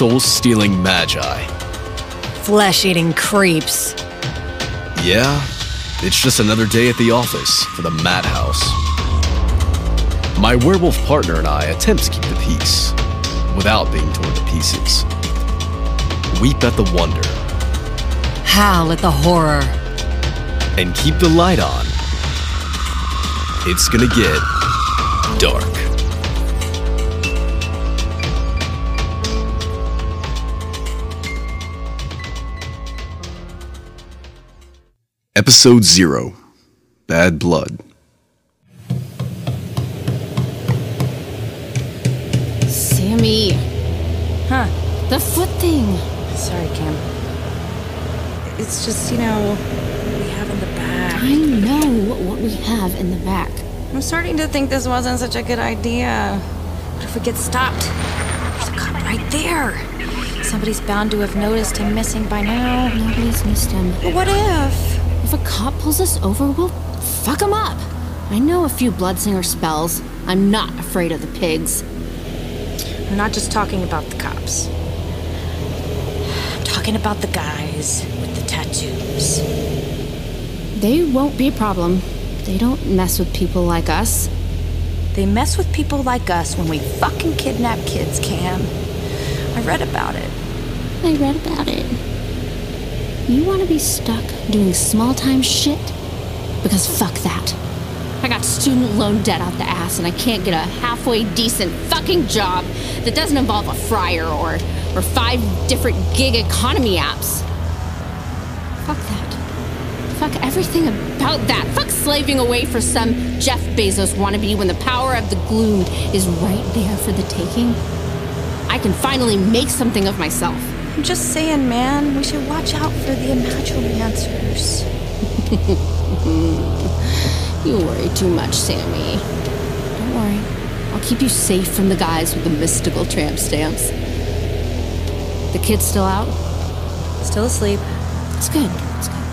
soul stealing magi. Flesh eating creeps. Yeah, it's just another day at the office for the madhouse. My werewolf partner and I attempt to keep the peace without being torn to pieces. Weep at the wonder Howl at the horror. and keep the light on. It's gonna get dark. Episode 0 Bad Blood. Sammy. Huh. The foot thing. Sorry, Cam. It's just, you know, what we have in the back. I know what we have in the back. I'm starting to think this wasn't such a good idea. What if we get stopped? There's a cop right there. Somebody's bound to have noticed him missing by now. Nobody's missed him. But what if? If a cop pulls us over, we'll fuck him up. I know a few Bloodsinger spells. I'm not afraid of the pigs. I'm not just talking about the cops. I'm talking about the guys with the tattoos. They won't be a problem. They don't mess with people like us. They mess with people like us when we fucking kidnap kids, Cam. I read about it. I read about it. You want to be stuck doing small time shit? Because fuck that. I got student loan debt out the ass and I can't get a halfway decent fucking job that doesn't involve a fryer or or five different gig economy apps. Fuck that. Fuck everything about that. Fuck slaving away for some Jeff Bezos wannabe when the power of the gloom is right there for the taking. I can finally make something of myself. I'm just saying, man, we should watch out for the Imagimancers. You worry too much, Sammy. Don't worry. I'll keep you safe from the guys with the mystical tramp stamps. The kid's still out? Still asleep. It's good. It's good.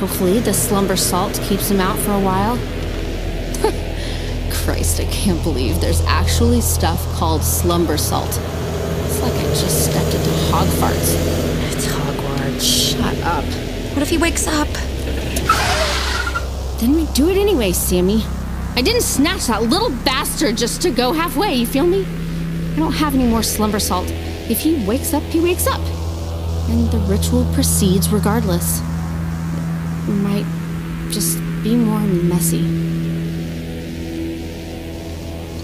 Hopefully, the slumber salt keeps him out for a while. Christ, I can't believe there's actually stuff called slumber salt. It's like I just stepped into hog farts. It's Hogwarts. Shut up. What if he wakes up? Then we do it anyway, Sammy. I didn't snatch that little bastard just to go halfway, you feel me? I don't have any more slumber salt. If he wakes up, he wakes up. And the ritual proceeds regardless. It might just be more messy.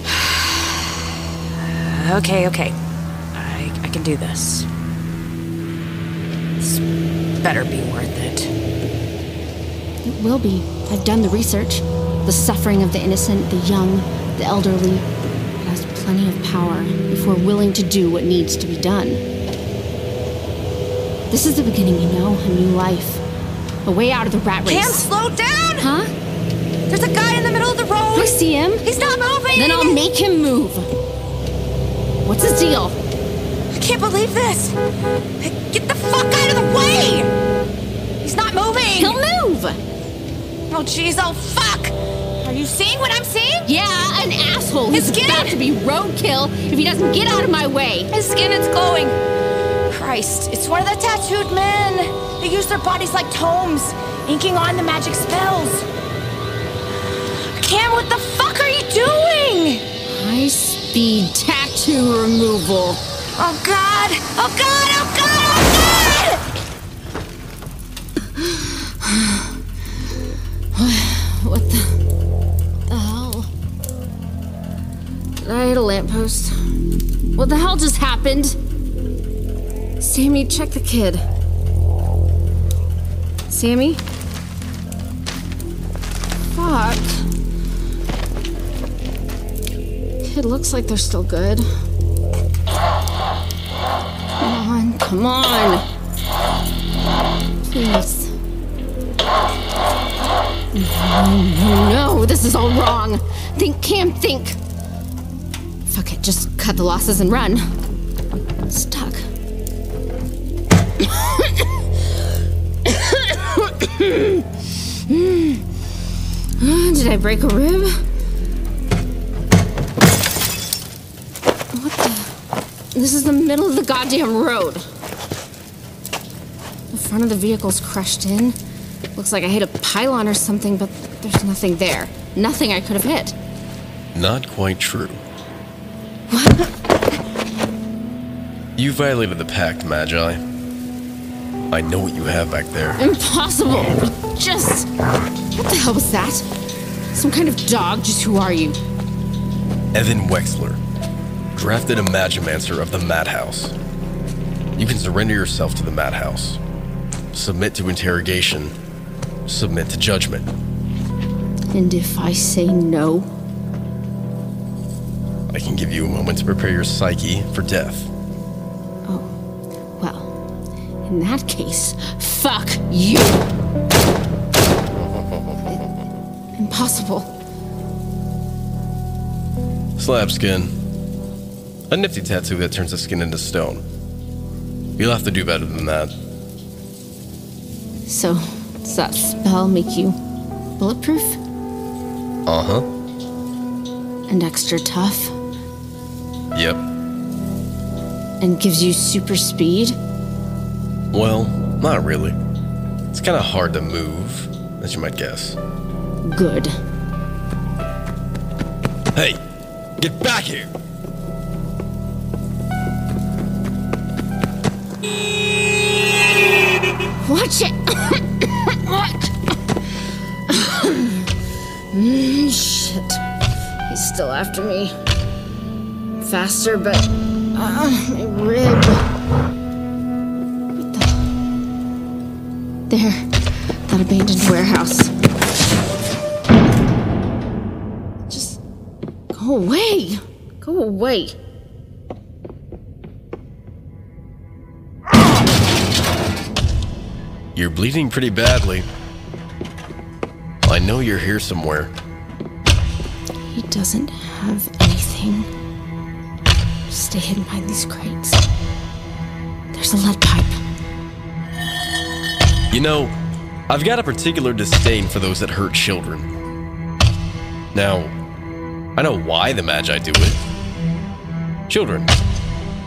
Okay, okay. Can do this. This better be worth it. It will be. I've done the research. The suffering of the innocent, the young, the elderly. It has plenty of power if we're willing to do what needs to be done. This is the beginning, you know, a new life. A way out of the rat race. Cam, slow down! Huh? There's a guy in the middle of the road! I see him. He's not moving! Then I'll make him move. What's his deal? I can't believe this! Get the fuck out of the way! He's not moving! He'll move! Oh, jeez, oh, fuck! Are you seeing what I'm seeing? Yeah, an asshole His who's skin! about to be roadkill if he doesn't get out of my way. His skin is glowing. Christ, it's one of the tattooed men. They use their bodies like tomes, inking on the magic spells. Cam, what the fuck are you doing? High speed tattoo removal. Oh god! Oh god! Oh god! Oh god! What the, the hell? Did I hit a lamppost? What the hell just happened? Sammy, check the kid. Sammy? Fuck. Kid looks like they're still good. Come on. Please. No, no, this is all wrong. Think, Cam, think. Fuck it, just cut the losses and run. Stuck. Did I break a rib? What the? This is the middle of the goddamn road. Front of the vehicle's crushed in. Looks like I hit a pylon or something, but there's nothing there. Nothing I could have hit. Not quite true. you violated the pact, Magi. I know what you have back there. Impossible! Just. What the hell was that? Some kind of dog? Just who are you? Evan Wexler, drafted a Magimancer of the Madhouse. You can surrender yourself to the Madhouse, submit to interrogation, submit to judgment. And if I say no? I can give you a moment to prepare your psyche for death. Oh. Well, in that case, fuck you! Impossible. Slab skin. A nifty tattoo that turns the skin into stone. You'll have to do better than that. So, does that spell make you bulletproof Uh huh. and extra tough Yep. and gives you super speed? Well, not really. It's kind of hard to move, as you might guess. Good. Hey, get back here! Watch it! Watch! Mm, shit. He's still after me. Faster, but. Uh, my rib. What the? There. That abandoned warehouse. Just. Go away! Go away! You're bleeding pretty badly. I know you're here somewhere. He doesn't have anything. Stay hidden behind these crates. There's a lead pipe. You know, I've got a particular disdain for those that hurt children. Now, I know why the Magi do it. Children.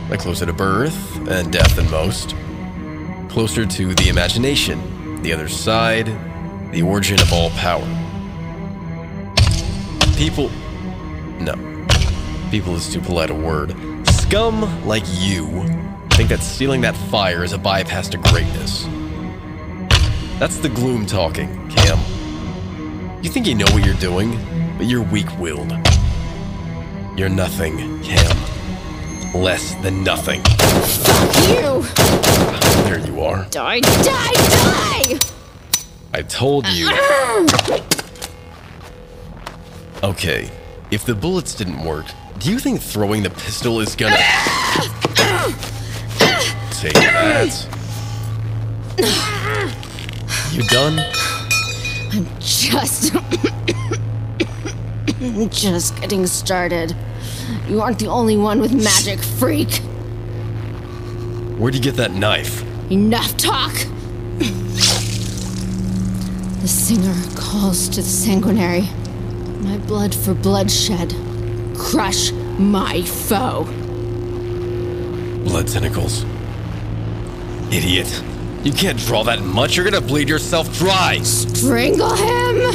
They're closer to birth and death than most. Closer to the imagination, the other side, the origin of all power. People. No. People is too polite a word. Scum like you think that stealing that fire is a bypass to greatness. That's the gloom talking, Cam. You think you know what you're doing, but you're weak willed. You're nothing, Cam. Less than nothing. You! There you are. Die, die, die! I told you. Okay, if the bullets didn't work, do you think throwing the pistol is gonna. Take that. You done? I'm just. just getting started. You aren't the only one with magic, freak. Where'd you get that knife? Enough talk! the singer calls to the sanguinary. My blood for bloodshed. Crush my foe. Blood tentacles. Idiot. You can't draw that much, you're gonna bleed yourself dry. Strangle him!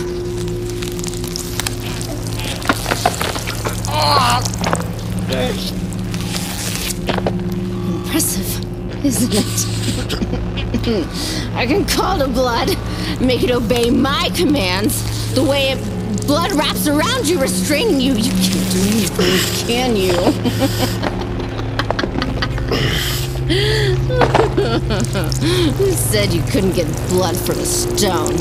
Ah! Impressive, isn't it? I can call to blood, make it obey my commands, the way it blood wraps around you, restraining you. You can't do anything, can you? Who said you couldn't get blood from a stone?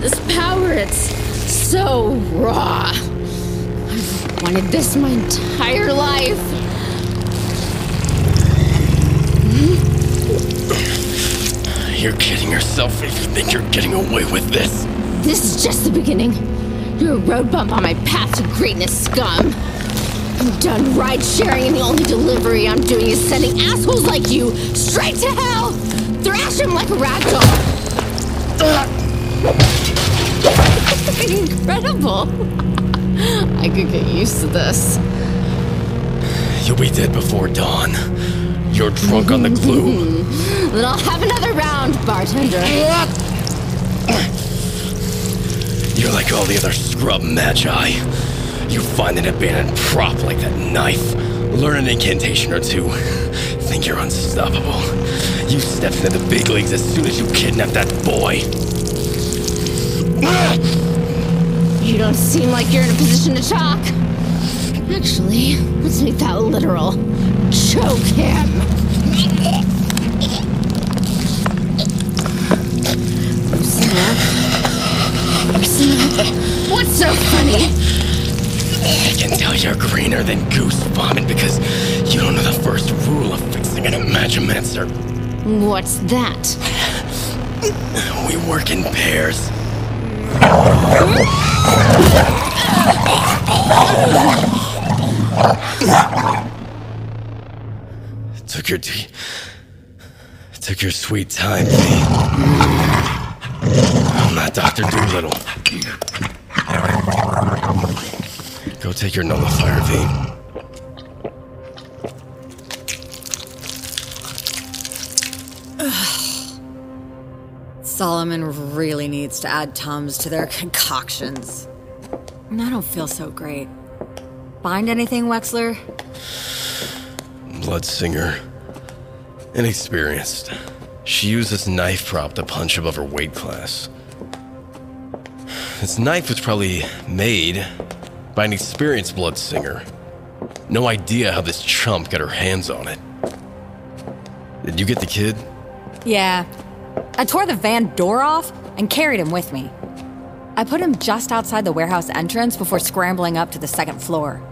This power, it's so raw. Wanted this my entire life. You're kidding yourself if you think you're getting away with this. This is just the beginning. You're a road bump on my path to greatness, scum. I'm done ride sharing, and the only delivery I'm doing is sending assholes like you straight to hell. Thrash them like a ragdoll. Incredible. I could get used to this. You'll be dead before dawn. You're drunk on the gloom. Then I'll have another round, bartender. You're like all the other scrub magi. You find an abandoned prop like that knife, learn an incantation or two, think you're unstoppable. You step into the big leagues as soon as you kidnap that boy. You don't seem like you're in a position to talk. Actually, let's make that literal. Choke him. Loosen up. Loosen up. What's so funny? I can tell you're greener than goose vomit because you don't know the first rule of fixing an imagimancer. What's that? We work in pairs. Took your t- took your sweet time, me. I'm not Doctor Doolittle. Go take your nullifier, V. Solomon really needs to add Tums to their concoctions. I don't feel so great. Find anything, Wexler? Blood singer. Inexperienced. She used this knife prop to punch above her weight class. This knife was probably made by an experienced blood singer. No idea how this chump got her hands on it. Did you get the kid? Yeah. I tore the van door off and carried him with me. I put him just outside the warehouse entrance before scrambling up to the second floor.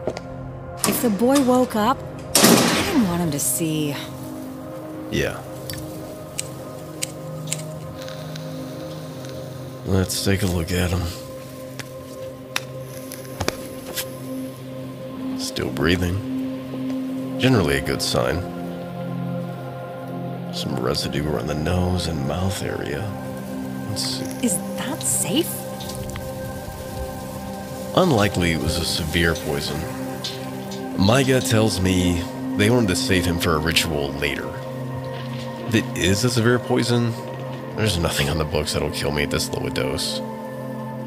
If the boy woke up, I didn't want him to see. Yeah. Let's take a look at him. Still breathing. Generally a good sign. Some residue around the nose and mouth area. Let's see. Is that safe? Unlikely it was a severe poison. My gut tells me they wanted to save him for a ritual later. If it is a severe poison, there's nothing on the books that'll kill me at this low a dose.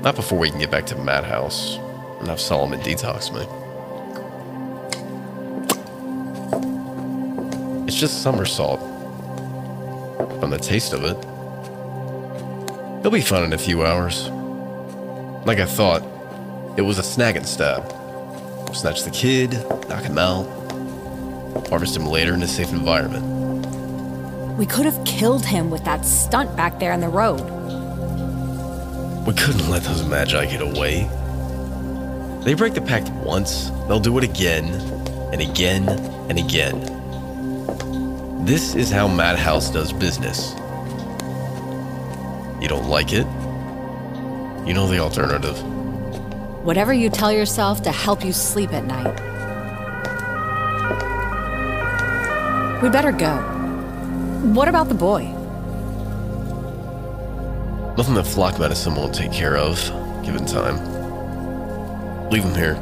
Not before we can get back to Madhouse and have Solomon detox me. It's just slumber salt. From the taste of it, he'll be fine in a few hours. Like I thought, it was a snag and stab. Snatch the kid, knock him out, harvest him later in a safe environment. We could have killed him with that stunt back there in the road. We couldn't let those magi get away. They break the pact once, they'll do it again, and again, and again. This is how Madhouse does business. You don't like it? You know the alternative. Whatever you tell yourself to help you sleep at night. We better go. What about the boy? Nothing that flock medicine won't take care of, given time. Leave him here.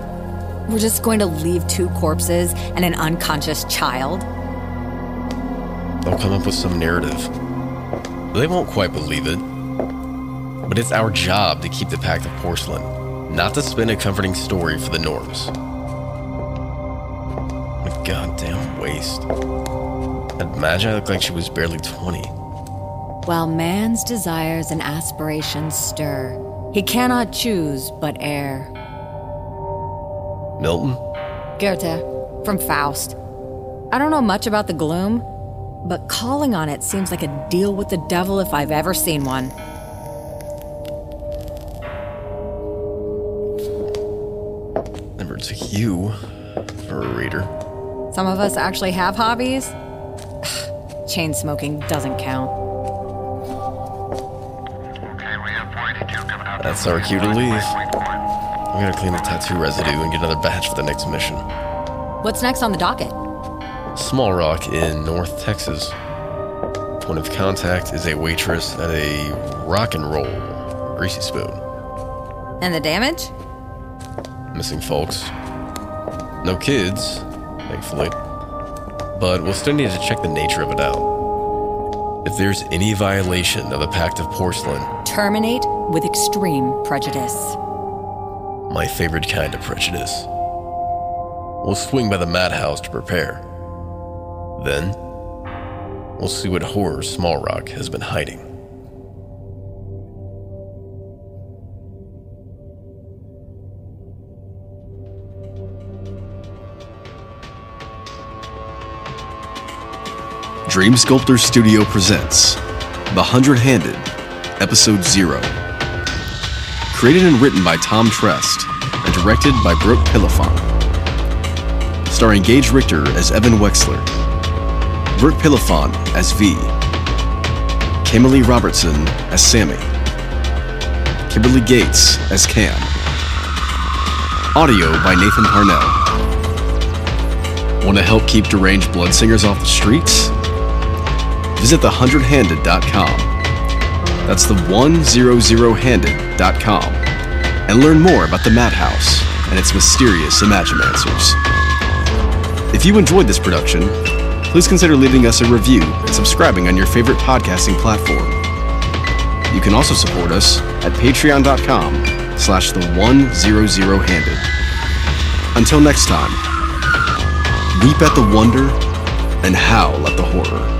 We're just going to leave two corpses and an unconscious child? They'll come up with some narrative. They won't quite believe it. But it's our job to keep the pact of porcelain, not to spin a comforting story for the norms. A goddamn waste. That Magi looked like she was barely 20. While man's desires and aspirations stir, he cannot choose but err. Milton? Goethe, from Faust. I don't know much about the gloom, but calling on it seems like a deal with the devil if I've ever seen one. Never took you for a reader. Some of us actually have hobbies. Chain smoking doesn't count. That's our cue to leave. I'm gonna clean the tattoo residue and get another batch for the next mission. What's next on the docket? Small Rock in North Texas. Point of contact is a waitress at a rock and roll greasy spoon. And the damage? missing folks. No kids, thankfully. But we'll still need to check the nature of it out. If there's any violation of the Pact of Porcelain, Terminate with extreme prejudice. my favorite kind of prejudice, we'll swing by the madhouse to prepare. Then, we'll see what horror Small Rock has been hiding. Dream Sculptor Studio presents The Hundred Handed, Episode 0. Created and written by Tom Trest and directed by Brooke Pillifon. Starring Gage Richter as Evan Wexler, Brooke Pilafon as V, Kimberly Robertson as Sammy, Kimberly Gates as Cam. Audio by Nathan Parnell. Want to help keep deranged blood singers off the streets? Visit the100handed.com. That's the 100handed.com. And learn more about the Madhouse and its mysterious Imagimancers. If you enjoyed this production, please consider leaving us a review and subscribing on your favorite podcasting platform. You can also support us at patreon.com slash the 100handed. Until next time, weep at the wonder and howl at the horror.